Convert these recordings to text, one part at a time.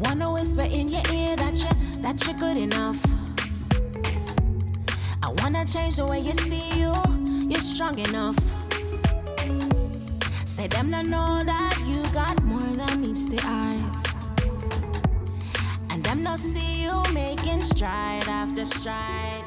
Wanna whisper in your ear that you that you're good enough. I wanna change the way you see you. You're strong enough. Say them to know that you got more than meets the eyes. And them not see you making stride after stride.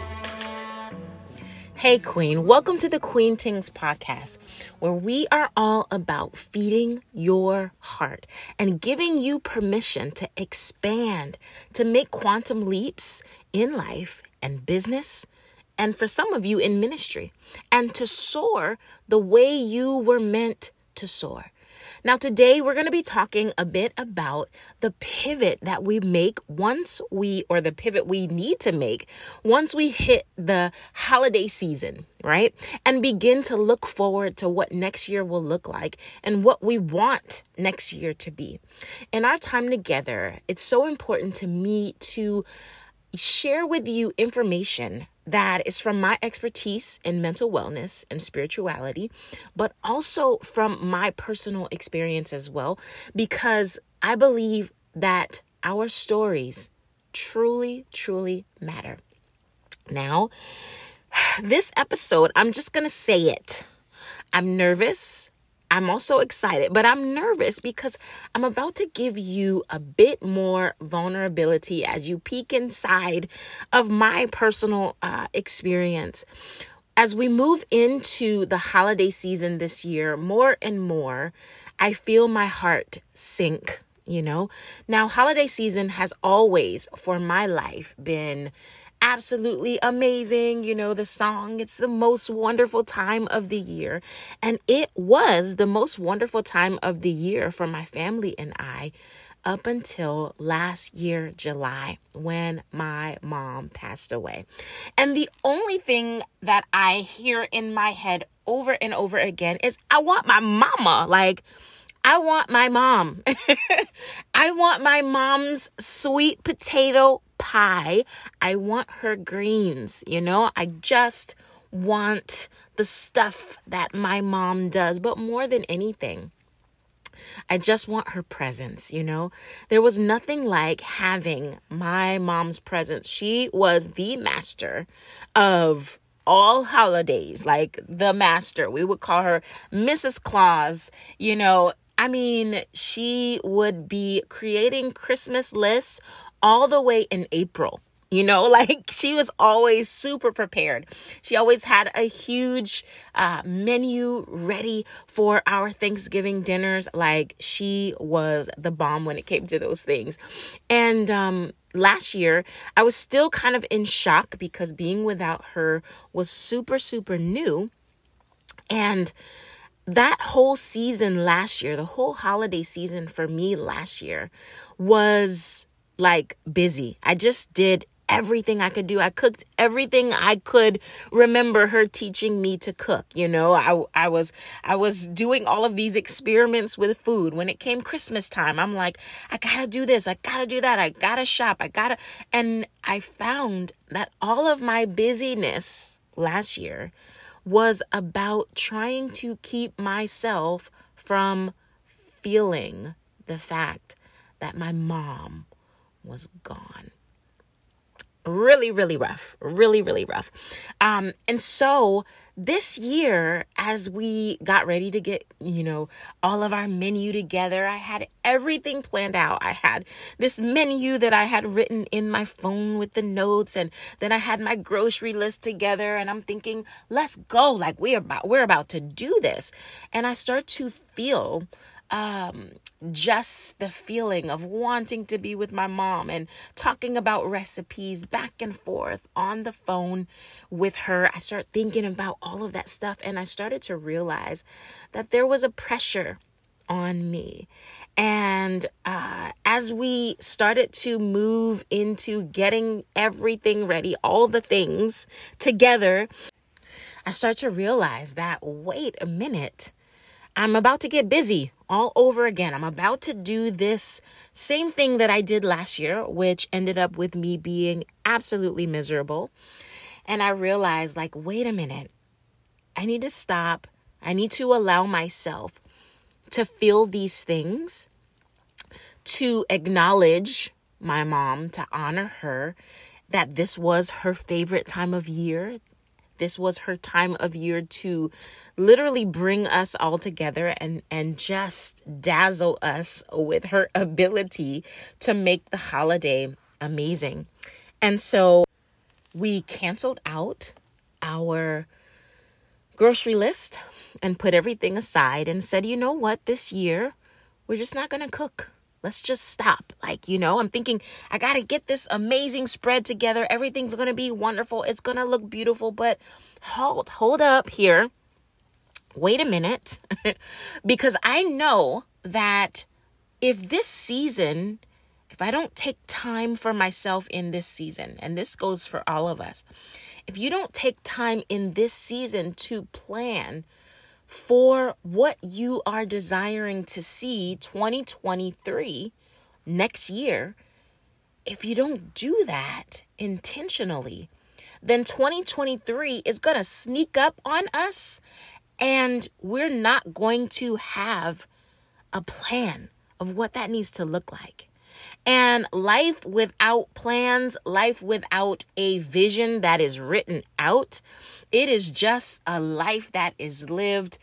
Hey, Queen, welcome to the Queen Tings podcast, where we are all about feeding your heart and giving you permission to expand, to make quantum leaps in life and business, and for some of you in ministry, and to soar the way you were meant to soar. Now, today we're going to be talking a bit about the pivot that we make once we, or the pivot we need to make once we hit the holiday season, right? And begin to look forward to what next year will look like and what we want next year to be. In our time together, it's so important to me to share with you information that is from my expertise in mental wellness and spirituality, but also from my personal experience as well, because I believe that our stories truly, truly matter. Now, this episode, I'm just going to say it. I'm nervous. I'm also excited, but I'm nervous because I'm about to give you a bit more vulnerability as you peek inside of my personal uh, experience. As we move into the holiday season this year, more and more, I feel my heart sink. You know, now holiday season has always for my life been absolutely amazing. You know, the song, it's the most wonderful time of the year. And it was the most wonderful time of the year for my family and I up until last year, July, when my mom passed away. And the only thing that I hear in my head over and over again is, I want my mama. Like, I want my mom. I want my mom's sweet potato pie. I want her greens, you know? I just want the stuff that my mom does. But more than anything, I just want her presence, you know? There was nothing like having my mom's presence. She was the master of all holidays, like the master. We would call her Mrs. Claus, you know. I mean, she would be creating Christmas lists all the way in April. You know, like she was always super prepared. She always had a huge uh, menu ready for our Thanksgiving dinners. Like she was the bomb when it came to those things. And um, last year, I was still kind of in shock because being without her was super, super new. And that whole season last year, the whole holiday season for me last year was like busy. I just did everything I could do. I cooked everything I could remember her teaching me to cook. You know, I I was I was doing all of these experiments with food. When it came Christmas time, I'm like, I got to do this, I got to do that, I got to shop, I got to and I found that all of my busyness last year was about trying to keep myself from feeling the fact that my mom was gone. Really, really rough. Really, really rough. Um, and so this year, as we got ready to get, you know, all of our menu together, I had everything planned out. I had this menu that I had written in my phone with the notes, and then I had my grocery list together, and I'm thinking, let's go. Like we're about we're about to do this. And I start to feel um, just the feeling of wanting to be with my mom and talking about recipes back and forth on the phone with her. I start thinking about all of that stuff and I started to realize that there was a pressure on me. And uh, as we started to move into getting everything ready, all the things together, I start to realize that wait a minute, I'm about to get busy all over again. I'm about to do this same thing that I did last year, which ended up with me being absolutely miserable. And I realized, like, wait a minute, I need to stop. I need to allow myself to feel these things, to acknowledge my mom, to honor her, that this was her favorite time of year. This was her time of year to literally bring us all together and, and just dazzle us with her ability to make the holiday amazing. And so we canceled out our grocery list and put everything aside and said, you know what, this year we're just not going to cook. Let's just stop. Like, you know, I'm thinking I got to get this amazing spread together. Everything's going to be wonderful. It's going to look beautiful. But hold, hold up here. Wait a minute. because I know that if this season, if I don't take time for myself in this season, and this goes for all of us, if you don't take time in this season to plan, for what you are desiring to see 2023 next year, if you don't do that intentionally, then 2023 is going to sneak up on us and we're not going to have a plan of what that needs to look like. And life without plans, life without a vision that is written out, it is just a life that is lived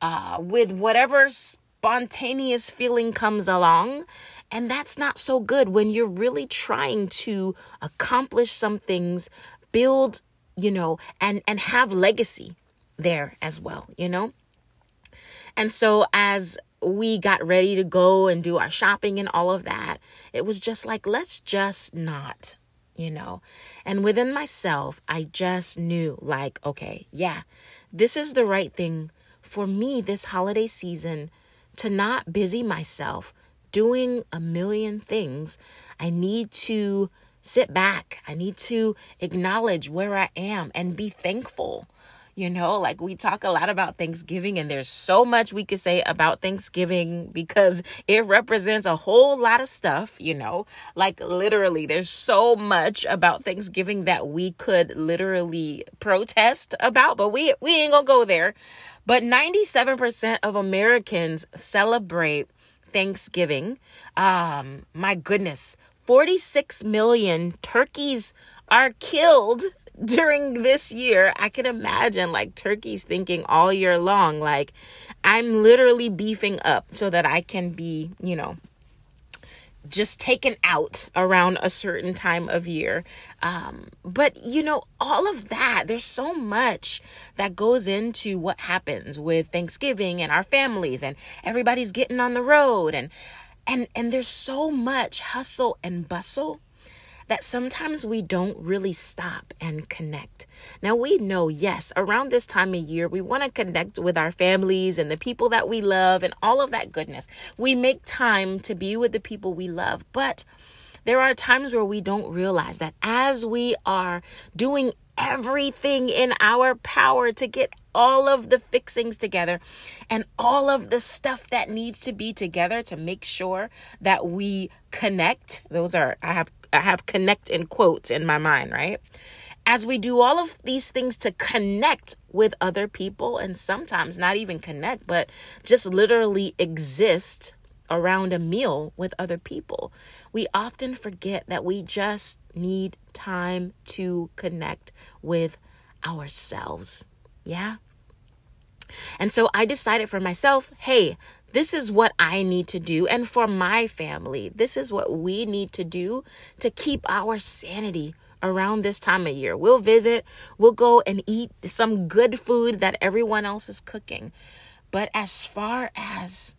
uh, with whatever spontaneous feeling comes along. And that's not so good when you're really trying to accomplish some things, build, you know, and, and have legacy there as well, you know? And so as we got ready to go and do our shopping and all of that, it was just like, let's just not, you know. And within myself, I just knew, like, okay, yeah, this is the right thing for me this holiday season to not busy myself doing a million things. I need to sit back. I need to acknowledge where I am and be thankful you know, like we talk a lot about Thanksgiving, and there's so much we could say about Thanksgiving because it represents a whole lot of stuff, you know, like literally, there's so much about Thanksgiving that we could literally protest about, but we, we ain't gonna go there. But 97% of Americans celebrate Thanksgiving. Um, my goodness, 46 million turkeys are killed during this year, I can imagine like turkeys thinking all year long, like, I'm literally beefing up so that I can be, you know, just taken out around a certain time of year. Um, but you know, all of that, there's so much that goes into what happens with Thanksgiving and our families and everybody's getting on the road and and and there's so much hustle and bustle that sometimes we don't really stop and connect. Now, we know, yes, around this time of year, we want to connect with our families and the people that we love and all of that goodness. We make time to be with the people we love, but there are times where we don't realize that as we are doing everything in our power to get all of the fixings together and all of the stuff that needs to be together to make sure that we connect. Those are I have I have connect in quotes in my mind, right? As we do all of these things to connect with other people and sometimes not even connect, but just literally exist around a meal with other people, we often forget that we just need time to connect with ourselves. Yeah. And so I decided for myself, hey, this is what I need to do. And for my family, this is what we need to do to keep our sanity around this time of year. We'll visit, we'll go and eat some good food that everyone else is cooking. But as far as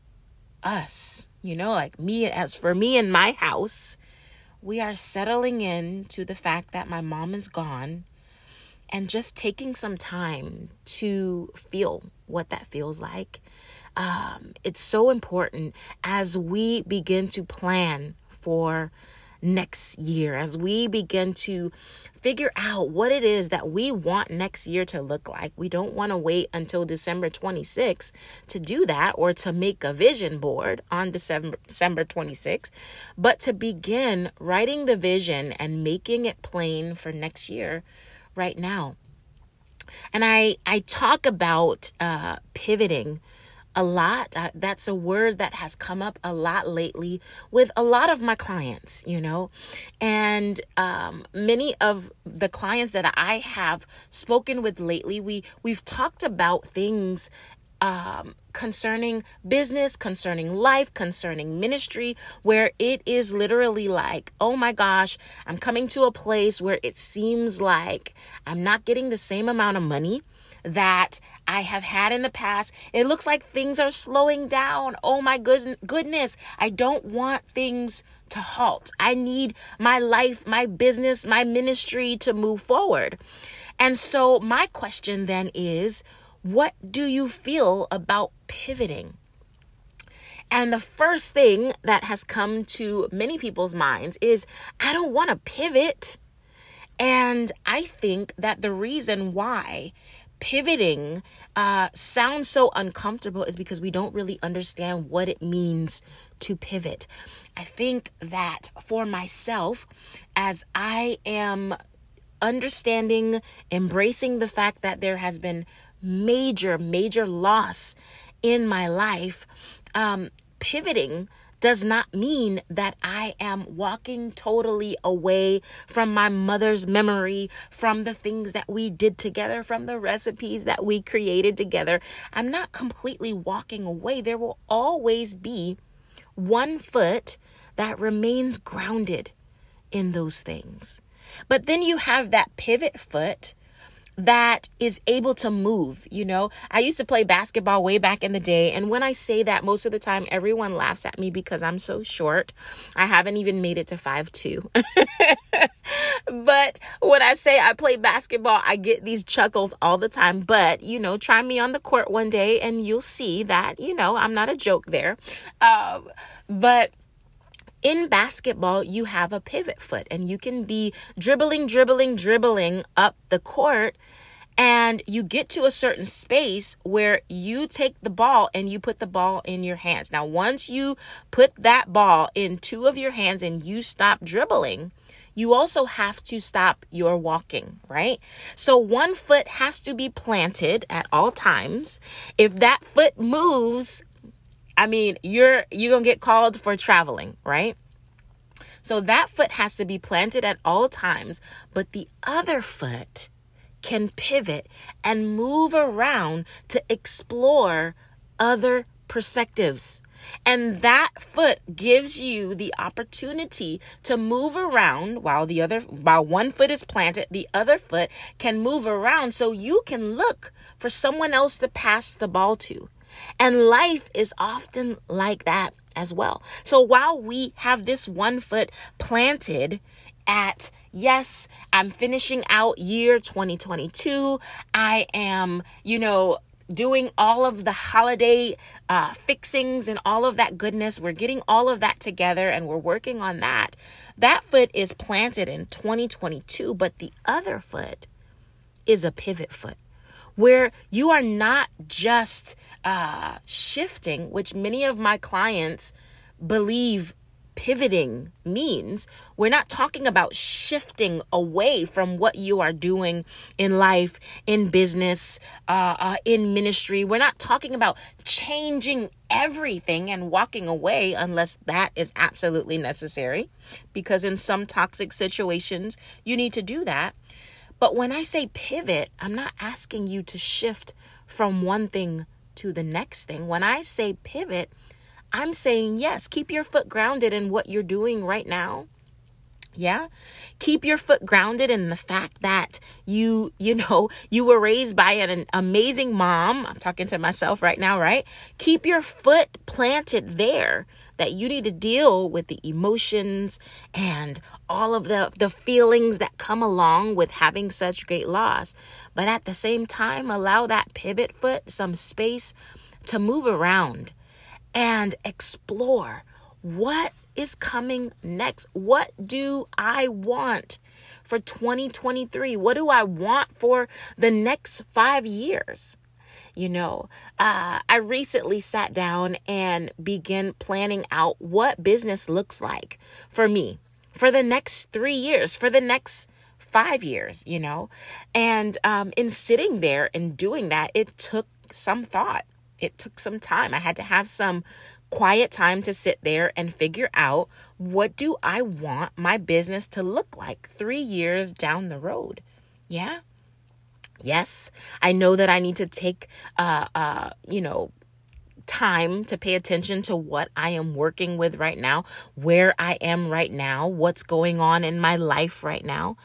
us, you know, like me, as for me in my house, we are settling in to the fact that my mom is gone and just taking some time to feel what that feels like. Um, it's so important as we begin to plan for next year, as we begin to figure out what it is that we want next year to look like. We don't want to wait until December 26th to do that or to make a vision board on December, December 26th, but to begin writing the vision and making it plain for next year right now. And I, I talk about uh, pivoting a lot. Uh, that's a word that has come up a lot lately with a lot of my clients, you know, and um, many of the clients that I have spoken with lately, we we've talked about things um, concerning business, concerning life, concerning ministry, where it is literally like, oh my gosh, I'm coming to a place where it seems like I'm not getting the same amount of money that I have had in the past. It looks like things are slowing down. Oh my good- goodness. I don't want things to halt. I need my life, my business, my ministry to move forward. And so my question then is, what do you feel about pivoting? And the first thing that has come to many people's minds is, I don't want to pivot. And I think that the reason why pivoting uh, sounds so uncomfortable is because we don't really understand what it means to pivot. I think that for myself, as I am understanding, embracing the fact that there has been major, major loss in my life, um, pivoting does not mean that I am walking totally away from my mother's memory, from the things that we did together, from the recipes that we created together. I'm not completely walking away. There will always be one foot that remains grounded in those things. But then you have that pivot foot that is able to move. You know, I used to play basketball way back in the day. And when I say that, most of the time, everyone laughs at me because I'm so short. I haven't even made it to five two. but when I say I play basketball, I get these chuckles all the time. But, you know, try me on the court one day and you'll see that, you know, I'm not a joke there. Um, but, in basketball, you have a pivot foot and you can be dribbling, dribbling, dribbling up the court. And you get to a certain space where you take the ball and you put the ball in your hands. Now, once you put that ball in two of your hands and you stop dribbling, you also have to stop your walking, right? So one foot has to be planted at all times. If that foot moves, I mean, you're you're going to get called for traveling, right? So that foot has to be planted at all times, but the other foot can pivot and move around to explore other perspectives. And that foot gives you the opportunity to move around while the other, while one foot is planted, the other foot can move around so you can look for someone else to pass the ball to. And life is often like that as well. So while we have this one foot planted at yes, I'm finishing out year 2022. I am, you know, doing all of the holiday uh, fixings and all of that goodness. We're getting all of that together and we're working on that. That foot is planted in 2022, but the other foot is a pivot foot where you are not just uh, shifting, which many of my clients believe pivoting means. We're not talking about shifting away from what you are doing in life, in business, uh, uh, in ministry. We're not talking about changing everything and walking away unless that is absolutely necessary. Because in some toxic situations, you need to do that. But when I say pivot, I'm not asking you to shift from one thing to the next thing. When I say pivot, I'm saying yes, keep your foot grounded in what you're doing right now. Yeah. Keep your foot grounded in the fact that you, you know, you were raised by an, amazing mom. I'm talking to myself right now, right? Keep your foot planted there that you need to deal with the emotions and all of the, the feelings that come along with having such great loss. But at the same time, allow that pivot foot some space to move around and explore what is coming next. What do I want for 2023? What do I want for the next five years? You know, uh, I recently sat down and began planning out what business looks like for me for the next three years, for the next five years, you know. And um, in sitting there and doing that, it took some thought. it took some time. I had to have some quiet time to sit there and figure out what do I want my business to look like 3 years down the road. Yeah? Yes, I know that I need to take uh uh you know time to pay attention to what I am working with right now, where I am right now, what's going on in my life right now.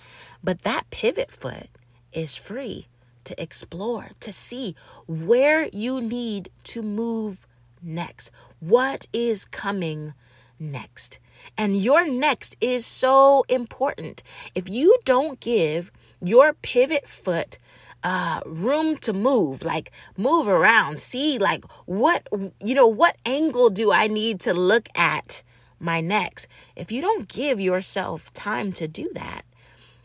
But that pivot foot is free to explore, to see where you need to move next. What is coming next? And your next is so important. If you don't give your pivot foot uh room to move like move around see like what you know what angle do i need to look at my next if you don't give yourself time to do that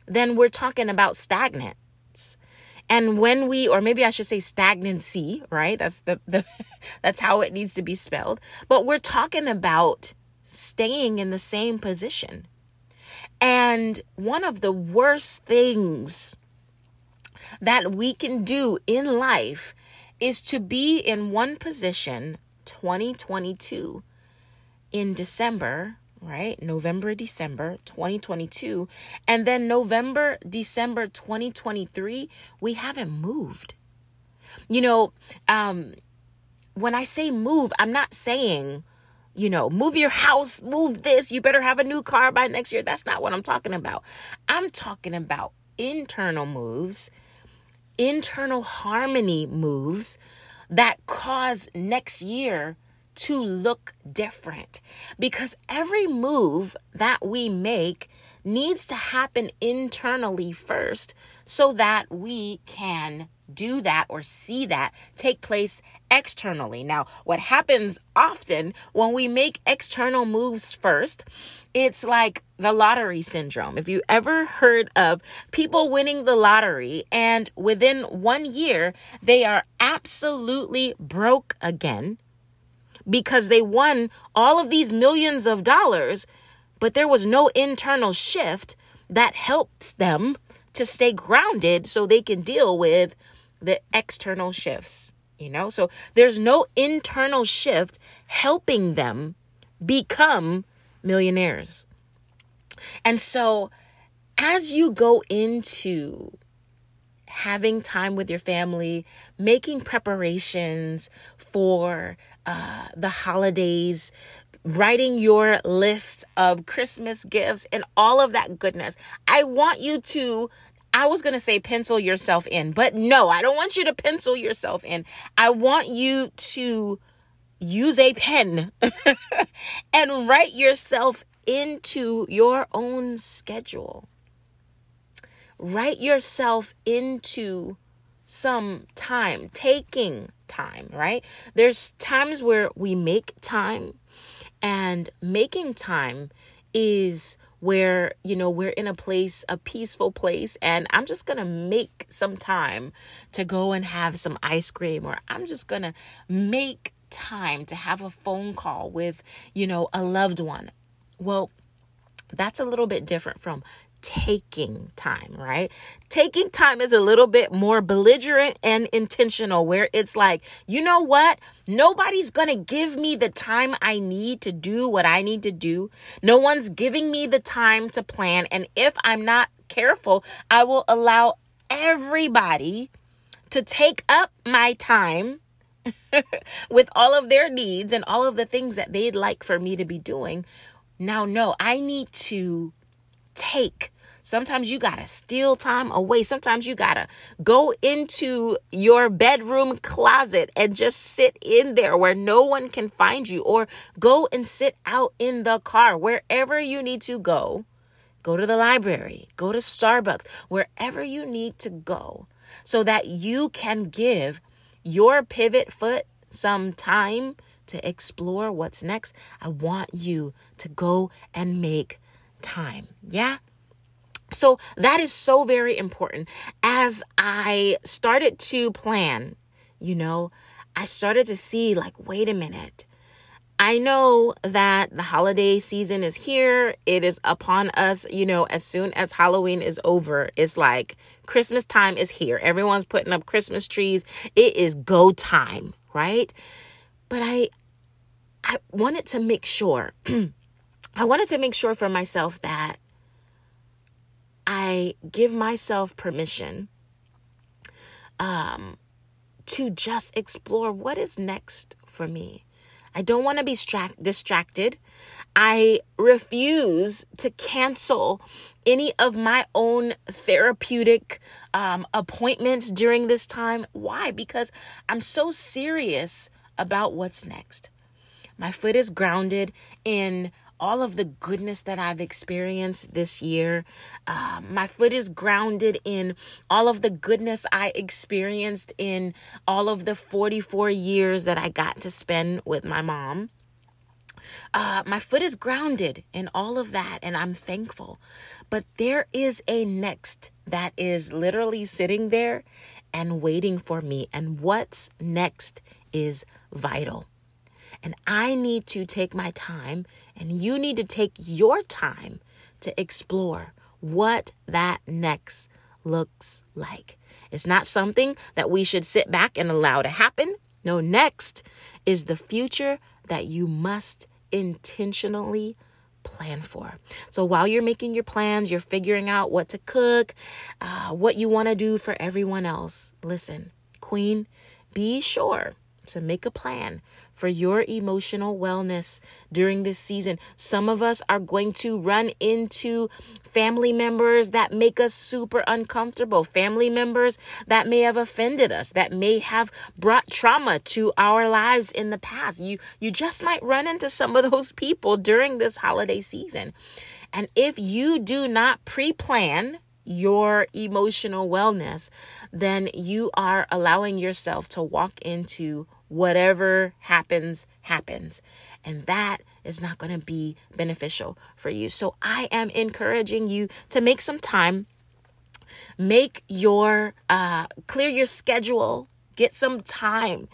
then we're talking about stagnance and when we or maybe i should say stagnancy right? That's the, the that's how it needs to be spelled. But we're talking about staying in the same position. And one of the worst things that we can do in life is to be in one position 2022 in December, right? November, December 2022. And then November, December 2023, we haven't moved. You know, um, when I say move, I'm not saying, you know, move your house, move this, you better have a new car by next year. That's not what I'm talking about. I'm talking about internal moves internal harmony moves that cause next year to look different because every move that we make needs to happen internally first so that we can do that or see that take place externally. Now, what happens often when we make external moves first, it's like the lottery syndrome. If you ever heard of people winning the lottery and within one year they are absolutely broke again because they won all of these millions of dollars, but there was no internal shift that helps them to stay grounded so they can deal with the external shifts, you know? So there's no internal shift helping them become millionaires. And so as you go into having time with your family, making preparations for uh, the holidays, writing your list of Christmas gifts, and all of that goodness. I want you to I was going to say pencil yourself in, but no, I don't want you to pencil yourself in. I want you to use a pen and write yourself into your own schedule. Write yourself into some time, taking time, right? There's times where we make time, and making time is where, you know, we're in a place, a peaceful place, and I'm just gonna make some time to go and have some ice cream, or I'm just gonna make time to have a phone call with, you know, a loved one. Well, that's a little bit different from taking time, right? Taking time is a little bit more belligerent and intentional, where it's like, you know what? Nobody's going to give me the time I need to do what I need to do. No one's giving me the time to plan. And if I'm not careful, I will allow everybody to take up my time with all of their needs and all of the things that they'd like for me to be doing. Now, no, I need to take Sometimes you got to steal time away. Sometimes you got to go into your bedroom closet and just sit in there where no one can find you, or go and sit out in the car, wherever you need to go. Go to the library, go to Starbucks, wherever you need to go, so that you can give your pivot foot some time to explore what's next. I want you to go and make time. Yeah? So that is so very important. As I started to plan, you know, I started to see like, wait a minute. I know that the holiday season is here. It is upon us. You know, as soon as Halloween is over, it's like Christmas time is here. Everyone's putting up Christmas trees. It is go time, right? But I I wanted to make sure I wanted to make sure for myself that I give myself permission um to just explore what is next for me. I don't want to be distracted. I refuse to cancel any of my own therapeutic um, appointments during this time. Why? Because I'm so serious about what's next. My foot is grounded in all of the goodness that I've experienced this year. Uh, my foot is grounded in all of the goodness I experienced in all of the 44 years that I got to spend with my mom. Uh, my foot is grounded in all of that, and I'm thankful. But there is a next that is literally sitting there and waiting for me. And what's next is vital. And I need to take my time, and you need to take your time to explore what that next looks like. It's not something that we should sit back and allow to happen. No, next is the future that you must intentionally plan for. So while you're making your plans, you're figuring out what to cook, uh, what you want to do for everyone else. Listen, Queen, be sure to make a plan for your emotional wellness during this season. Some of us are going to run into family members that make us super uncomfortable, family members that may have offended us, that may have brought trauma to our lives in the past. You you just might run into some of those people during this holiday season. And if you do not pre-plan your emotional wellness, then you are allowing yourself to walk into whatever happens, happens. And that is not going to be beneficial for you. So I am encouraging you to make some time, make your, uh, clear your schedule, get some time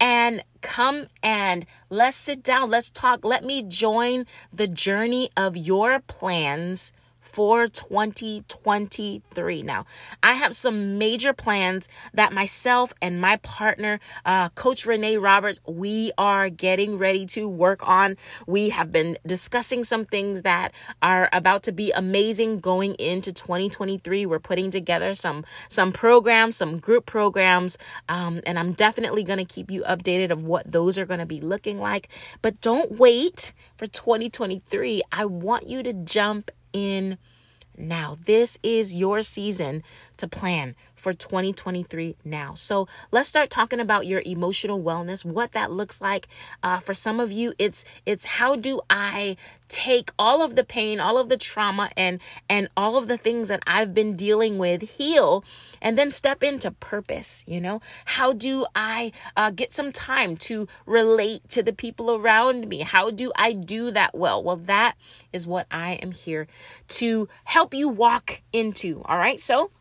and come and let's sit down. Let's talk. Let me join the journey of your plans for 2023. Now, I have some major plans that myself and my partner, uh, Coach Renee Roberts, we are getting ready to work on. We have been discussing some things that are about to be amazing going into 2023. We're putting together some some programs, some group programs, um, and I'm definitely going to keep you updated of what those are going to be looking like. But don't wait for 2023. I want you to jump in now. This is your season to plan for 2023 now. So let's start talking about your emotional wellness, what that looks like. Uh, for some of you, it's it's how do I take all of the pain, all of the trauma, and and all of the things that I've been dealing with, heal, and then step into purpose. You know, how do I uh, get some time to relate to the people around me? How do I do that well? Well, that is what I am here to help you walk into. All right, so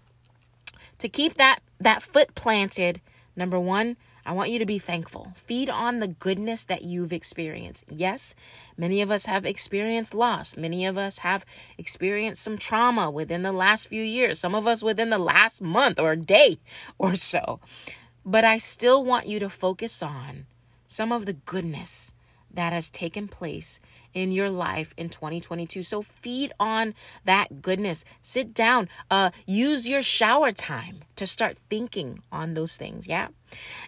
to keep that that foot planted, number 1, I want you to be thankful. Feed on the goodness that you've experienced. Yes, many of us have experienced loss. Many of us have experienced some trauma within the last few years. Some of us within the last month or day or so. But I still want you to focus on some of the goodness that has taken place in your life in 2022. So feed on that goodness. Sit down. Uh, use your shower time to start thinking on those things. Yeah.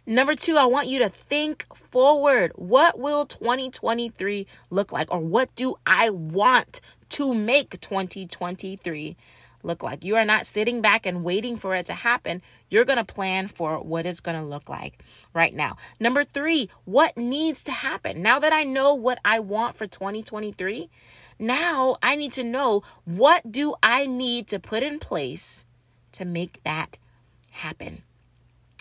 Number two, I want you to think forward. What will 2023 look like? Or what do I want to make 2023 look like. You are not sitting back and waiting for it to happen. You're going to plan for what it's going to look like right now. Number three, what needs to happen? Now that I know what I want for 2023, now I need to know what do I need to put in place to make that happen.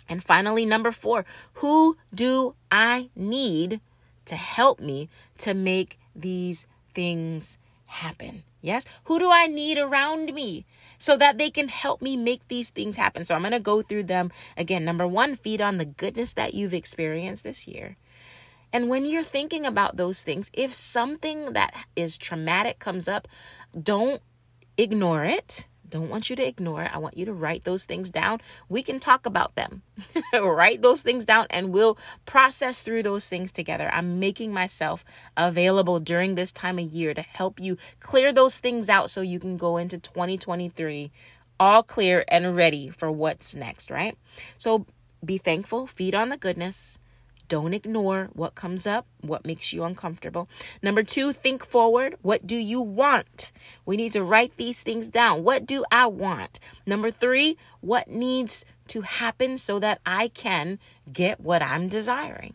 And finally, number four, who do I need to help me to make these things happen? Yes. Who do I need around me so that they can help me make these things happen? So I'm going to go through them again. Number one, feed on the goodness that you've experienced this year. And when you're thinking about those things, if something that is traumatic comes up, don't ignore it. Don't want you to ignore. I want you to write those things down. We can talk about them. write those things down and we'll process through those things together. I'm making myself available during this time of year to help you clear those things out so you can go into 2023 all clear and ready for what's next, right? So be thankful, feed on the goodness. Don't ignore what comes up, what makes you uncomfortable. Number two, think forward. What do you want? We need to write these things down. What do I want? Number three, what needs to happen so that I can get what I'm desiring?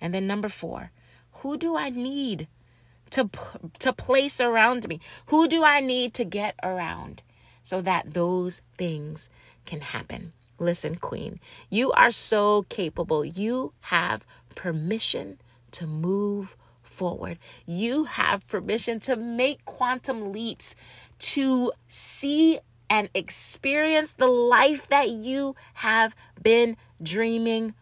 And then number four, who do I need to, to place around me? Who do I need to get around so that those things can happen? Listen, Queen, you are so capable. You have permission to move forward. You have permission to make quantum leaps, to see and experience the life that you have been dreaming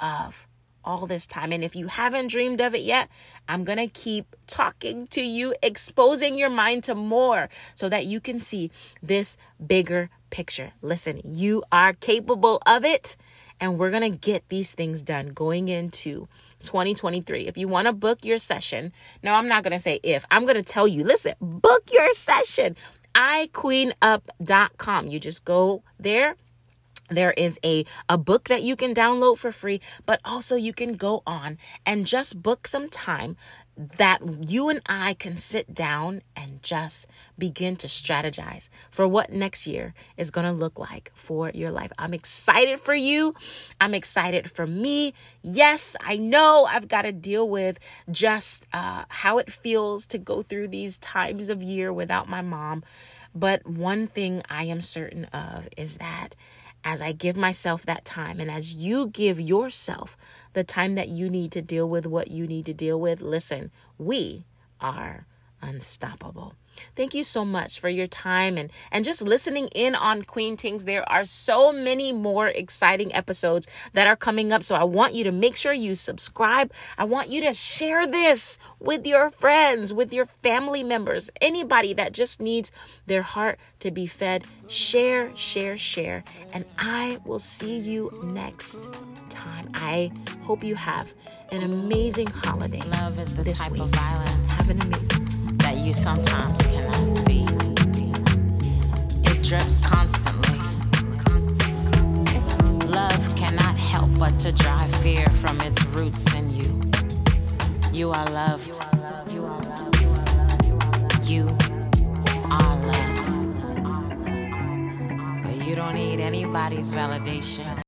of all this time. And if you haven't dreamed of it yet, I'm going to keep talking to you, exposing your mind to more so that you can see this bigger picture. Listen, you are capable of it, and we're going to get these things done going into 2023. If you want to book your session, no, I'm not going to say if, I'm going to tell you, listen, book your session. iQueenUp.com. You just go there there is a, a book that you can download for free, but also you can go on and just book some time that you and I can sit down and just begin to strategize for what next year is going to look like for your life. I'm excited for you. I'm excited for me. Yes, I know I've got to deal with just uh, how it feels to go through these times of year without my mom. But one thing I am certain of is that as I give myself that time and as you give yourself the time that you need to deal with what you need to deal with, listen, we are unstoppable. Thank you so much for your time and, and just listening in on Queen Tings. There are so many more exciting episodes that are coming up. So I want you to make sure you subscribe. I want you to share this with your friends, with your family members, anybody that just needs their heart to be fed. Share, share, share. And I will see you next time. I hope you have an amazing holiday. Love is the this type week. of violence Have an amazing you sometimes cannot see. It drips constantly. Love cannot help but to drive fear from its roots in you. You are loved. You are loved. But you don't need anybody's validation.